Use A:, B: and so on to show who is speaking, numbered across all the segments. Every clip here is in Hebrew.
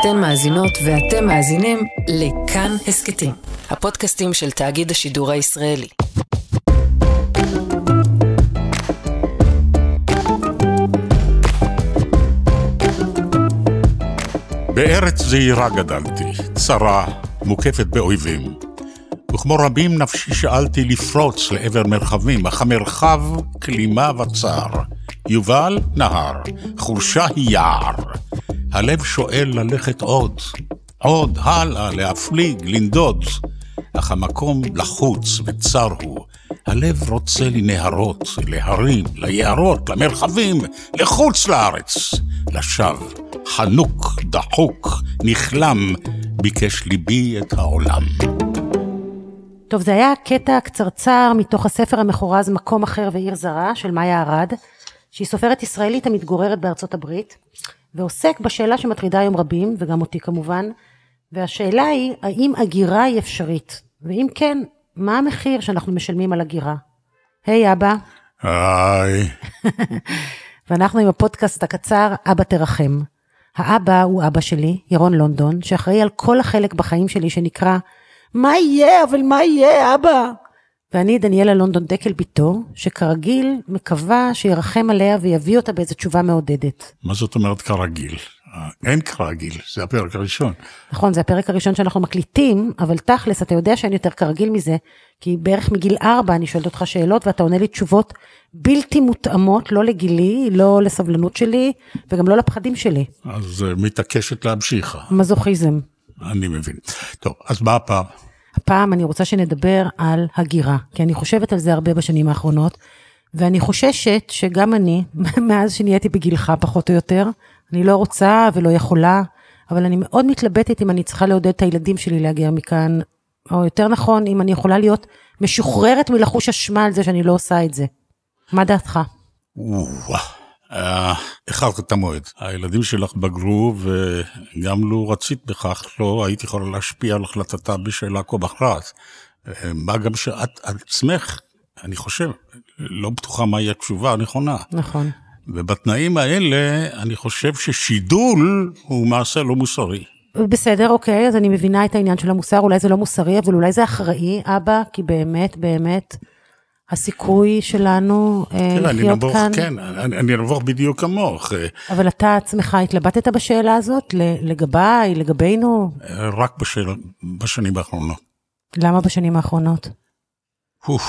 A: אתן מאזינות ואתם מאזינים לכאן הסכתים, הפודקאסטים של תאגיד השידור הישראלי.
B: בארץ זעירה גדלתי, צרה, מוקפת באויבים. וכמו רבים נפשי שאלתי לפרוץ לעבר מרחבים, אך המרחב כלימה וצר. יובל נהר, חורשה היא יער. הלב שואל ללכת עוד, עוד הלאה, להפליג, לנדוד. אך המקום לחוץ וצר הוא. הלב רוצה לנהרות, להרים, ליערות, למרחבים, לחוץ לארץ. לשווא, חנוק, דחוק, נכלם, ביקש ליבי את העולם.
C: טוב, זה היה קטע קצרצר מתוך הספר המכורז מקום אחר ועיר זרה של מאיה ארד, שהיא סופרת ישראלית המתגוררת בארצות הברית, ועוסק בשאלה שמטרידה היום רבים, וגם אותי כמובן, והשאלה היא, האם הגירה היא אפשרית? ואם כן, מה המחיר שאנחנו משלמים על הגירה? היי hey, אבא.
B: היי.
C: ואנחנו עם הפודקאסט הקצר, אבא תרחם. האבא הוא אבא שלי, ירון לונדון, שאחראי על כל החלק בחיים שלי שנקרא מה יהיה, אבל מה יהיה, אבא? ואני דניאלה לונדון דקל ביתו, שכרגיל מקווה שירחם עליה ויביא אותה באיזו תשובה מעודדת.
B: מה זאת אומרת כרגיל? אין כרגיל, זה הפרק הראשון.
C: נכון, זה הפרק הראשון שאנחנו מקליטים, אבל תכלס, אתה יודע שאין יותר כרגיל מזה, כי בערך מגיל ארבע אני שואלת אותך שאלות ואתה עונה לי תשובות בלתי מותאמות, לא לגילי, לא לסבלנות שלי, וגם לא לפחדים שלי.
B: אז uh, מתעקשת להמשיך.
C: מזוכיזם.
B: אני מבין. טוב, אז מה הפעם?
C: הפעם אני רוצה שנדבר על הגירה, כי אני חושבת על זה הרבה בשנים האחרונות, ואני חוששת שגם אני, מאז שנהייתי בגילך פחות או יותר, אני לא רוצה ולא יכולה, אבל אני מאוד מתלבטת אם אני צריכה לעודד את הילדים שלי להגיע מכאן, או יותר נכון, אם אני יכולה להיות משוחררת מלחוש אשמה על זה שאני לא עושה את זה. מה דעתך?
B: איחרת את המועד. הילדים שלך בגרו, וגם לו רצית בכך, לא היית יכולה להשפיע על החלטתה בשאלה כה מכרעת. מה גם שאת עצמך, אני חושב, לא בטוחה מהי התשובה הנכונה.
C: נכון.
B: ובתנאים האלה, אני חושב ששידול הוא מעשה לא מוסרי.
C: בסדר, אוקיי, אז אני מבינה את העניין של המוסר, אולי זה לא מוסרי, אבל אולי זה אחראי, אבא, כי באמת, באמת, הסיכוי שלנו אה, לחיות
B: נבוך,
C: כאן...
B: כן, אני, אני נבוך בדיוק כמוך.
C: אבל אתה עצמך התלבטת בשאלה הזאת, לגביי, לגבינו?
B: רק בשאל, בשנים האחרונות.
C: למה בשנים האחרונות?
B: אוף,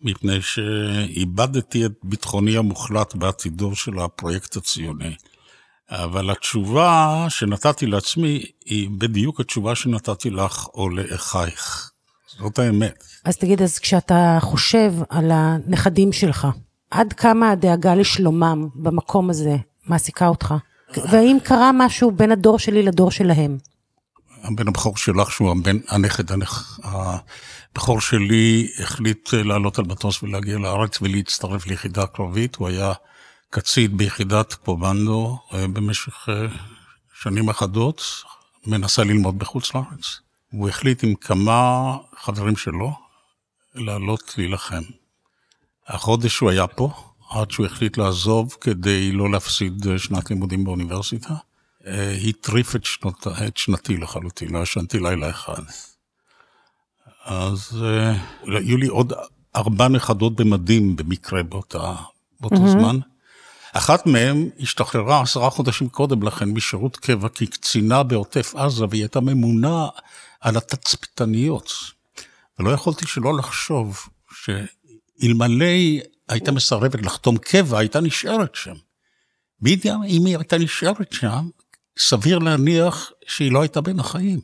B: מפני שאיבדתי את ביטחוני המוחלט בעתידו של הפרויקט הציוני. אבל התשובה שנתתי לעצמי היא בדיוק התשובה שנתתי לך או לאחייך. זאת האמת.
C: אז תגיד, אז כשאתה חושב על הנכדים שלך, עד כמה הדאגה לשלומם במקום הזה מעסיקה אותך? והאם קרה משהו בין הדור שלי לדור שלהם?
B: הבן הבכור שלך, שהוא הבן, הנכד, הבכור שלי, החליט לעלות על מטוס ולהגיע לארץ ולהצטרף ליחידה קרבית. הוא היה קצין ביחידת קומנדו במשך שנים אחדות, מנסה ללמוד בחוץ לארץ. הוא החליט עם כמה חברים שלו לעלות להילחם. החודש הוא היה פה, עד שהוא החליט לעזוב כדי לא להפסיד שנת לימודים באוניברסיטה. הטריף את, שנות, את שנתי לחלוטין, לא ישנתי לילה אחד. אז היו לי עוד ארבע נכדות במדים במקרה באותה, באותו mm-hmm. זמן. אחת מהן השתחררה עשרה חודשים קודם לכן משירות קבע כקצינה בעוטף עזה, והיא הייתה ממונה על התצפיתניות. ולא יכולתי שלא לחשוב שאלמלא הייתה מסרבת לחתום קבע, הייתה נשארת שם. מי יודע אם היא הייתה נשארת שם, סביר להניח שהיא לא הייתה בין החיים.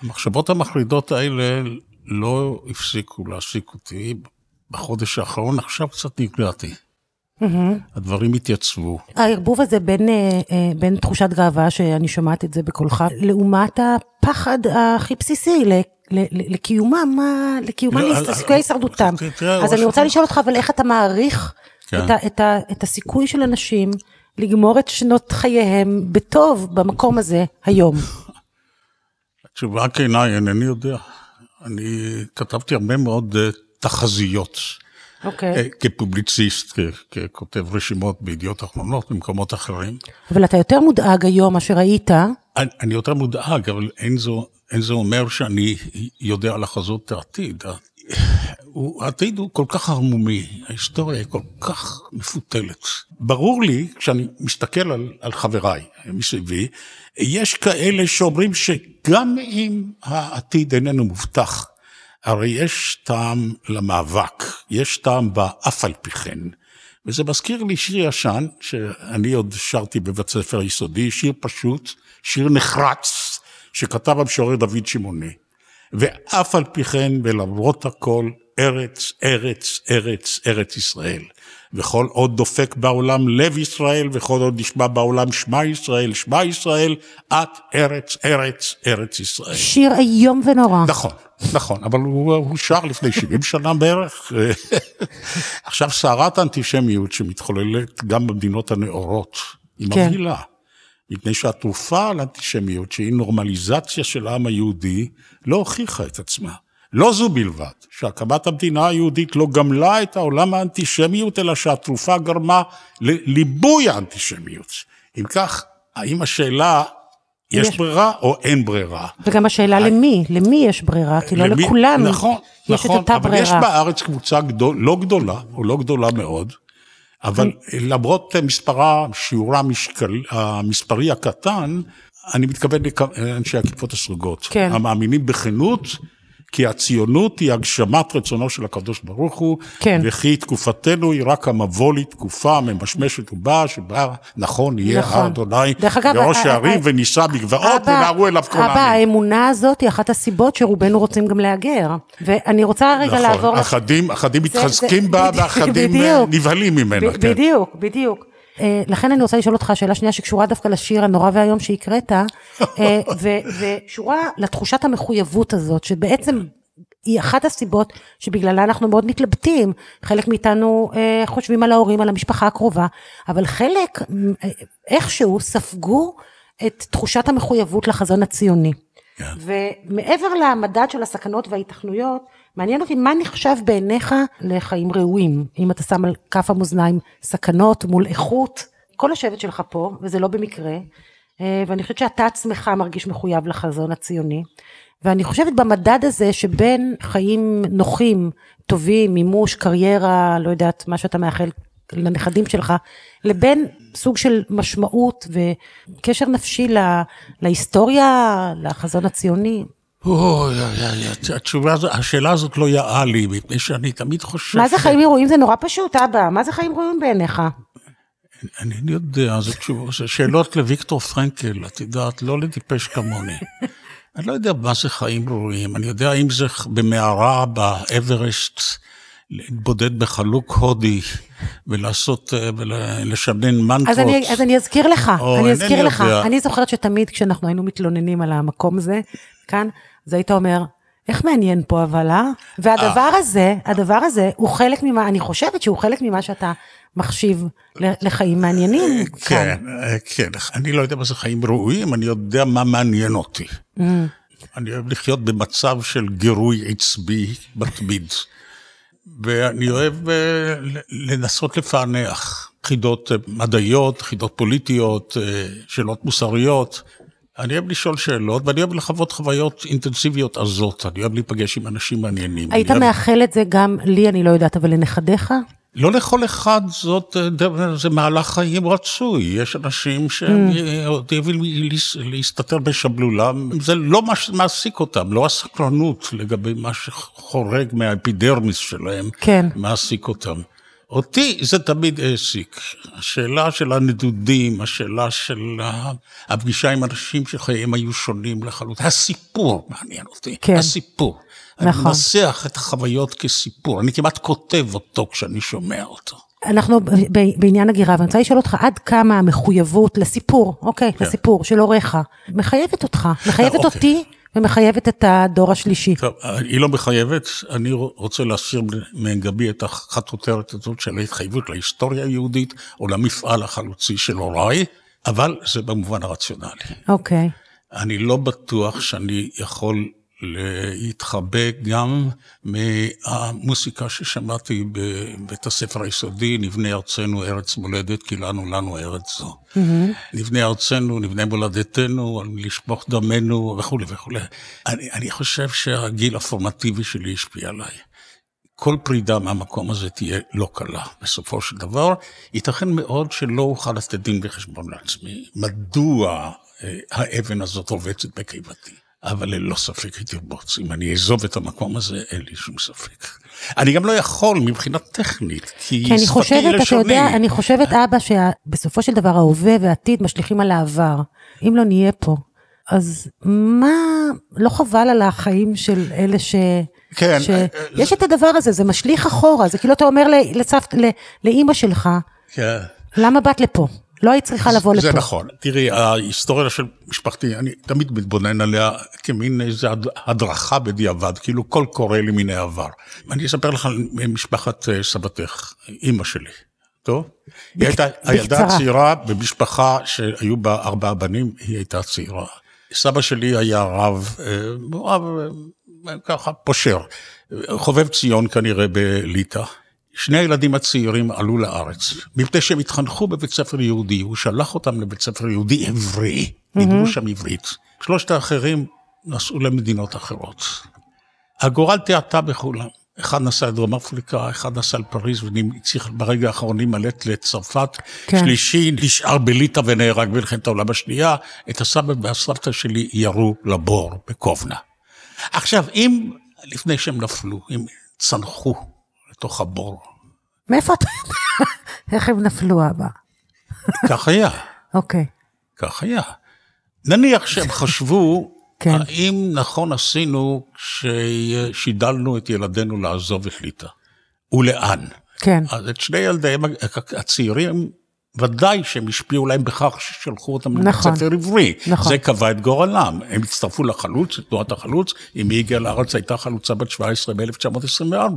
B: המחשבות המחרידות האלה לא הפסיקו להעסיק אותי. בחודש האחרון עכשיו קצת נגעתי. Mm-hmm. הדברים התייצבו.
C: הערבוב הזה בין, אה, אה, בין תחושת גאווה, שאני שומעת את זה בקולך, לעומת הפחד הכי בסיסי לקיומם, לקיומם, לסיכויי הישרדותם. אז אני רוצה לשאול אותך, אבל איך אתה מעריך כן. את, הסיכוי של אנשים לגמור את שנות חייהם בטוב במקום הזה היום?
B: התשובה כנה, אינני יודע. אני כתבתי הרבה מאוד תחזיות.
C: אוקיי. Okay.
B: כפובליציסט, ככותב רשימות בידיעות אחרונות במקומות אחרים.
C: אבל אתה יותר מודאג היום מאשר היית
B: אני, אני יותר מודאג, אבל אין זו, אין זה אומר שאני יודע לחזות את העתיד. הוא, העתיד הוא כל כך ערמומי, ההיסטוריה היא כל כך מפותלת. ברור לי, כשאני מסתכל על, על חבריי מסביבי, יש כאלה שאומרים שגם אם העתיד איננו מובטח, הרי יש טעם למאבק, יש טעם באף על פי כן. וזה מזכיר לי שיר ישן, שאני עוד שרתי בבית ספר יסודי, שיר פשוט, שיר נחרץ, שכתב המשורר דוד שמעוני. ואף על פי כן, ולמרות הכל, ארץ, ארץ, ארץ, ארץ ישראל. וכל עוד דופק בעולם לב ישראל, וכל עוד נשמע בעולם שמע ישראל, שמע ישראל, את ארץ, ארץ, ארץ ישראל.
C: שיר איום ונורא.
B: נכון, נכון, אבל הוא, הוא שר לפני 70 שנה בערך. עכשיו, סערת האנטישמיות שמתחוללת גם במדינות הנאורות, היא כן. מבהילה. מפני שהתרופה על אנטישמיות, שהיא נורמליזציה של העם היהודי, לא הוכיחה את עצמה. לא זו בלבד, שהקמת המדינה היהודית לא גמלה את העולם האנטישמיות, אלא שהתרופה גרמה לליבוי האנטישמיות. אם כך, האם השאלה, יש, יש ברירה או אין ברירה?
C: וגם השאלה I... למי, למי יש ברירה? כי לא למי, לכולם נכון, יש נכון, את אותה
B: אבל
C: ברירה.
B: אבל יש בארץ קבוצה גדול, לא גדולה, או לא גדולה מאוד, אבל למרות מספרה, שיעורה המשקל, המספרי הקטן, אני מתכוון לאנשי הכיפות הסרוגות. כן. המאמינים בכנות. כי הציונות היא הגשמת רצונו של הקדוש ברוך הוא, כן. וכי תקופתנו היא רק המבוא לתקופה ממשמשת ובאה, שבה נכון יהיה נכון. אדוני בראש הערים ונישא בגבעות ונערו אליו כל העמים.
C: אבא, האמונה הזאת היא אחת הסיבות שרובנו רוצים גם להגר, ואני רוצה רגע
B: נכון,
C: לעבור...
B: נכון, אחדים, אחדים מתחזקים בה ואחדים נבהלים ממנה.
C: כן. בדיוק, בדיוק. אה, לכן אני רוצה לשאול אותך שאלה שנייה שקשורה דווקא לשיר הנורא והיום שהקראת, אה, ושורה לתחושת המחויבות הזאת, שבעצם היא אחת הסיבות שבגללה אנחנו מאוד מתלבטים. חלק מאיתנו אה, חושבים על ההורים, על המשפחה הקרובה, אבל חלק איכשהו ספגו את תחושת המחויבות לחזון הציוני. Yeah. כן. ומעבר למדד של הסכנות וההיתכנויות, מעניין אותי מה נחשב בעיניך לחיים ראויים, אם אתה שם על כף המאזניים סכנות מול איכות, כל השבט שלך פה, וזה לא במקרה, אה, ואני חושבת שאתה עצמך מרגיש מחויב לחזון הציוני, ואני חושבת במדד הזה שבין חיים נוחים, טובים, מימוש, קריירה, לא יודעת, מה שאתה מאחל לנכדים שלך, לבין סוג של משמעות וקשר נפשי לה, להיסטוריה, לחזון הציוני.
B: התשובה הזאת, השאלה הזאת לא יאה לי, מפני שאני תמיד חושב...
C: מה זה חיים ראויים? זה נורא פשוט, אבא. מה זה חיים ראויים בעיניך?
B: אני יודע, זה שאלות לוויקטור פרנקל, את יודעת, לא לטיפש כמוני. אני לא יודע מה זה חיים ראויים, אני יודע אם זה במערה באברסט, להתבודד בחלוק הודי ולעשות, אה, ולשנן מנטרות.
C: אז אני, אז אני אזכיר לך, אני אזכיר לך. יודע. אני זוכרת שתמיד כשאנחנו היינו מתלוננים על המקום הזה, כאן, אז היית אומר, איך מעניין פה אבל, אה? והדבר הזה, הדבר הזה הוא חלק ממה, אני חושבת שהוא חלק ממה שאתה מחשיב לחיים מעניינים
B: אה, כן, אה, כן, אני לא יודע מה זה חיים ראויים, אני יודע מה מעניין אותי. Mm. אני אוהב לחיות במצב של גירוי עצבי מתמיד. ואני אוהב לנסות לפענח חידות מדעיות, חידות פוליטיות, שאלות מוסריות. אני אוהב לשאול שאלות, ואני אוהב לחוות חוויות אינטנסיביות עזות, אני אוהב להיפגש עם אנשים מעניינים.
C: היית
B: אוהב...
C: מאחל את זה גם לי, אני לא יודעת, אבל לנכדיך?
B: לא לכל אחד זאת, זה מהלך חיים רצוי, יש אנשים שאוהבים להסתתר בשבלולם, זה לא מה שמעסיק אותם, לא הסקרנות לגבי מה שחורג מהאפידרמיס שלהם, כן. מעסיק אותם. אותי זה תמיד העסיק. השאלה של הנדודים, השאלה של הפגישה עם אנשים שחייהם היו שונים לחלוטין, הסיפור מעניין אותי, כן. הסיפור. נכון. אני מנסח את החוויות כסיפור, אני כמעט כותב אותו כשאני שומע אותו.
C: אנחנו בעניין הגירה, ואני רוצה לשאול אותך עד כמה המחויבות לסיפור, אוקיי, כן. לסיפור של הוריך, מחייבת אותך, מחייבת אוקיי. אותי. ומחייבת את הדור השלישי.
B: טוב, היא לא מחייבת, אני רוצה להסיר מגבי את החטוטרת הזאת של ההתחייבות להיסטוריה היהודית, או למפעל החלוצי של הוריי, אבל זה במובן הרציונלי.
C: אוקיי.
B: אני לא בטוח שאני יכול להתחבק גם מהמוסיקה ששמעתי בבית הספר היסודי, נבנה ארצנו ארץ מולדת, כי לנו לנו ארץ זו. Mm-hmm. נבנה ארצנו, נבנה מולדתנו, לשפוך דמנו וכולי וכולי. אני, אני חושב שהגיל הפורמטיבי שלי השפיע עליי. כל פרידה מהמקום הזה תהיה לא קלה. בסופו של דבר, ייתכן מאוד שלא אוכל לתת דין וחשבון לעצמי. מדוע אה, האבן הזאת רובצת בקיבתי? אבל ללא ספק היא תרבוץ. אם אני אעזוב את המקום הזה, אין לי שום ספק. אני גם לא יכול מבחינה טכנית, כי,
C: כי אני חושבת, אתה יודע, אני חושבת, אבא, שבסופו של דבר ההווה והעתיד משליכים על העבר. אם לא נהיה פה, אז מה, לא חבל על החיים של אלה ש...
B: כן.
C: ש... יש את הדבר הזה, זה משליך אחורה, זה כאילו אתה אומר לסבתא, לאימא שלך,
B: כן.
C: למה באת לפה? לא היית צריכה לבוא לפה.
B: זה נכון. תראי, ההיסטוריה של משפחתי, אני תמיד מתבונן עליה כמין איזו הדרכה בדיעבד, כאילו קול קורא לי מן העבר. אני אספר לך על משפחת אה, סבתך, אימא שלי. טוב? היא הייתה הילדה הצעירה במשפחה שהיו בה ארבעה בנים, היא הייתה צעירה. סבא שלי היה רב, אה, רב אה, ככה פושר, חובב ציון כנראה בליטא. שני הילדים הצעירים עלו לארץ, מפני שהם התחנכו בבית ספר יהודי, הוא שלח אותם לבית ספר יהודי עברי, דיברו שם עברית. שלושת האחרים נסעו למדינות אחרות. הגורל תיעתה בכולם. אחד נסע לדרום אפריקה, אחד נסע לפריז והצליח ברגע האחרון להימלט לצרפת, כן. שלישי נשאר בליטא ונהרג במלחמת העולם השנייה, את הסבא והסבתא שלי ירו לבור בקובנה. עכשיו, אם לפני שהם נפלו, אם צנחו לתוך הבור.
C: מאיפה אתה יודע? איך הם נפלו, אבא?
B: כך היה.
C: אוקיי.
B: כך היה. נניח שהם חשבו, כן. האם נכון עשינו כששידלנו את ילדינו לעזוב את ליטא? ולאן?
C: כן.
B: אז את שני ילדיהם הצעירים, ודאי שהם השפיעו להם בכך ששלחו אותם נכון, לבית ספר עברי. נכון. זה קבע את גורלם. הם הצטרפו לחלוץ, תנועת החלוץ, אם היא הגיעה לארץ הייתה חלוצה בת 17 ב-1924. הם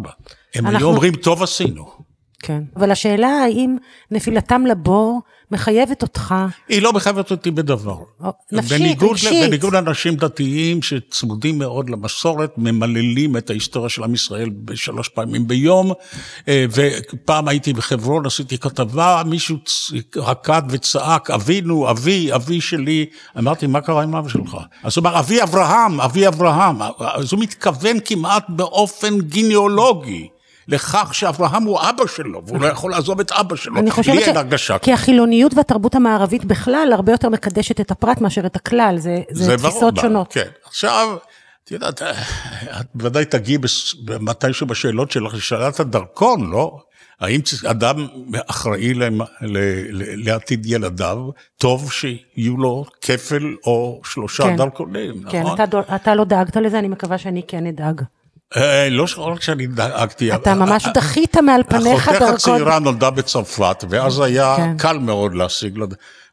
B: אנחנו... היו אומרים, טוב עשינו.
C: כן, אבל השאלה האם נפילתם לבור מחייבת אותך...
B: היא לא מחייבת אותי בדבר.
C: נפשית, בניגוד, רגשית.
B: בניגוד לאנשים דתיים שצמודים מאוד למסורת, ממללים את ההיסטוריה של עם ישראל בשלוש פעמים ביום, אה, ופעם הייתי בחברון, עשיתי כתבה, מישהו רקד וצעק, אבינו, אבי, אבי שלי, אמרתי, מה קרה עם אבא שלך? אז הוא אמר, אבי אברהם, אבי אברהם, אז הוא מתכוון כמעט באופן גיניאולוגי. לכך שאברהם הוא אבא שלו, והוא לא יכול לעזוב את אבא שלו.
C: אני חושבת לי אין הרגשה. כי החילוניות והתרבות המערבית בכלל הרבה יותר מקדשת את הפרט מאשר את הכלל, זה, זה, זה תפיסות ברור, שונות.
B: כן, עכשיו, את יודעת, את בוודאי תגיעי מתישהו בשאלות שלך לשאלת הדרכון, לא? האם אדם אחראי לעתיד ילדיו, טוב שיהיו לו כפל או שלושה כן, דרכונים,
C: כן, נכון? כן, אתה, אתה לא דאגת לזה, אני מקווה שאני כן אדאג.
B: אה, לא רק שאני דאגתי.
C: אתה ממש דחית מעל פניך
B: דרכון. אחותך הצעירה נולדה בצרפת, ואז היה כן. קל מאוד להשיג לו.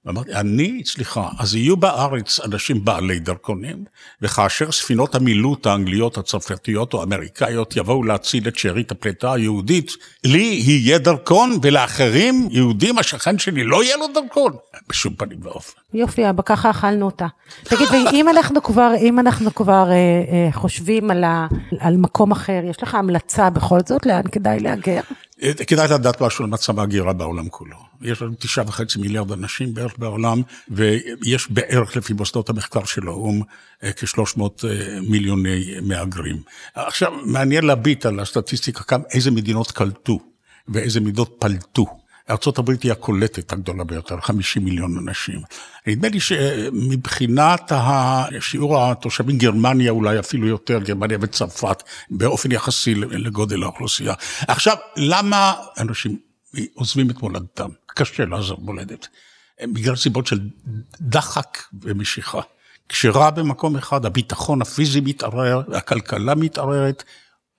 B: ואמרתי, אני, סליחה, אז יהיו בארץ אנשים בעלי דרכונים, וכאשר ספינות המילוט האנגליות, הצרפתיות או האמריקאיות יבואו להציל את שארית הפליטה היהודית, לי יהיה דרכון, ולאחרים, יהודים, השכן שלי, לא יהיה לו דרכון. בשום פנים ואופן.
C: יופי, אבא, ככה אכלנו אותה. תגיד, ואם אנחנו כבר, אם אנחנו כבר אה, אה, חושבים על, ה, על מקום אחר, יש לך המלצה בכל זאת לאן כדאי להגר?
B: כדאי לדעת משהו על מצב ההגירה בעולם כולו. יש לנו תשעה וחצי מיליארד אנשים בערך בעולם, ויש בערך לפי מוסדות המחקר של האו"ם כ-300 אה, מיליוני מהגרים. עכשיו, מעניין להביט על הסטטיסטיקה, כמה, איזה מדינות קלטו ואיזה מדינות פלטו. ארה"ב היא הקולטת הגדולה ביותר, 50 מיליון אנשים. נדמה לי שמבחינת שיעור התושבים, גרמניה אולי אפילו יותר, גרמניה וצרפת, באופן יחסי לגודל האוכלוסייה. עכשיו, למה אנשים עוזבים את מולדתם? קשה לעזוב מולדת. בגלל סיבות של דחק ומשיכה. כשרע במקום אחד, הביטחון הפיזי מתערער, הכלכלה מתערערת,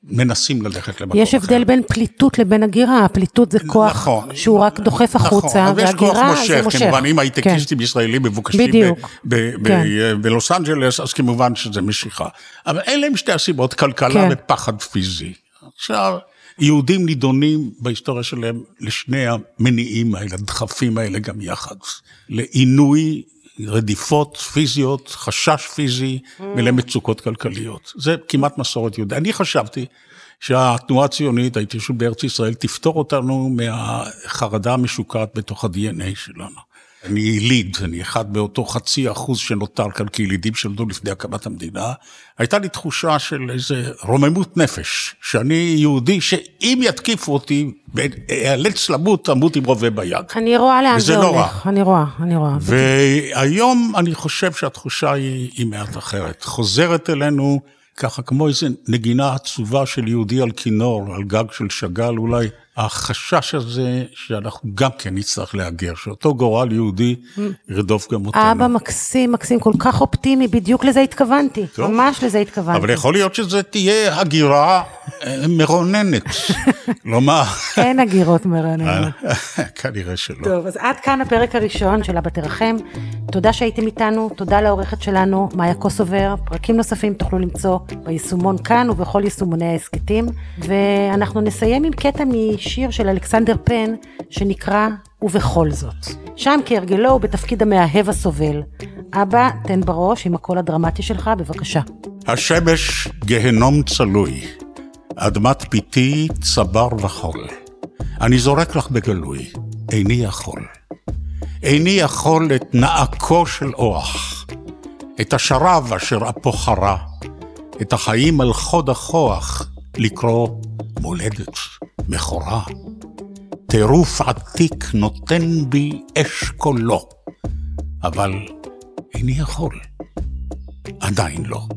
B: מנסים ללכת למקום אחר.
C: יש הבדל בין פליטות לבין הגירה, הפליטות זה כוח נכון, שהוא רק דוחף נכון, החוצה, נכון, והגירה זה מושך.
B: כמובן, אם הייטקיסטים כן. ישראלים מבוקשים כן. בלוס אנג'לס, אז כמובן שזה משיכה. אבל אלה הם שתי הסיבות, כלכלה כן. ופחד פיזי. עכשיו, יהודים נידונים בהיסטוריה שלהם לשני המניעים האלה, הדחפים האלה גם יחד. לעינוי לרדיפות פיזיות, חשש פיזי mm. ולמצוקות כלכליות. זה כמעט מסורת יהודית. אני חשבתי שהתנועה הציונית, ההתיישבות בארץ ישראל, תפתור אותנו מהחרדה המשוקעת בתוך ה-DNA שלנו. אני יליד, אני אחד באותו חצי אחוז שנותר כאן כילידים שנולדו לפני הקמת המדינה, הייתה לי תחושה של איזה רוממות נפש, שאני יהודי שאם יתקיפו אותי ואיאלץ למות, אמות עם רובה ביד.
C: אני רואה לאן זה הולך, נורא. אני רואה, אני רואה.
B: והיום אני חושב שהתחושה היא, היא מעט אחרת. חוזרת אלינו ככה כמו איזה נגינה עצובה של יהודי על כינור, על גג של שאגאל אולי. החשש הזה שאנחנו גם כן נצטרך להגר, שאותו גורל יהודי ירדוף גם אותנו.
C: אבא מקסים, מקסים, כל כך אופטימי, בדיוק לזה התכוונתי, טוב. ממש לזה התכוונתי.
B: אבל יכול להיות שזה תהיה הגירה מרוננת, כלומר...
C: אין הגירות מרוננות.
B: כנראה שלא.
C: טוב, אז עד כאן הפרק הראשון של אבא תרחם. תודה שהייתם איתנו, תודה לעורכת שלנו, מאיה קוסובר. פרקים נוספים תוכלו למצוא ביישומון כאן ובכל יישומוני ההסכתים. ואנחנו נסיים עם קטע משיר של אלכסנדר פן, שנקרא "ובכל זאת". שם כהרגלו הוא בתפקיד המאהב הסובל. אבא, תן בראש עם הקול הדרמטי שלך, בבקשה.
B: השמש גהנום צלוי, אדמת פיתי צבר וחול. אני זורק לך בגלוי, איני יכול. איני יכול את נעקו של אוח, את השרב אשר אפו חרה, את החיים על חוד הכוח, לקרוא מולדת, מכורה. טירוף עתיק נותן בי אש קולו, אבל איני יכול, עדיין לא.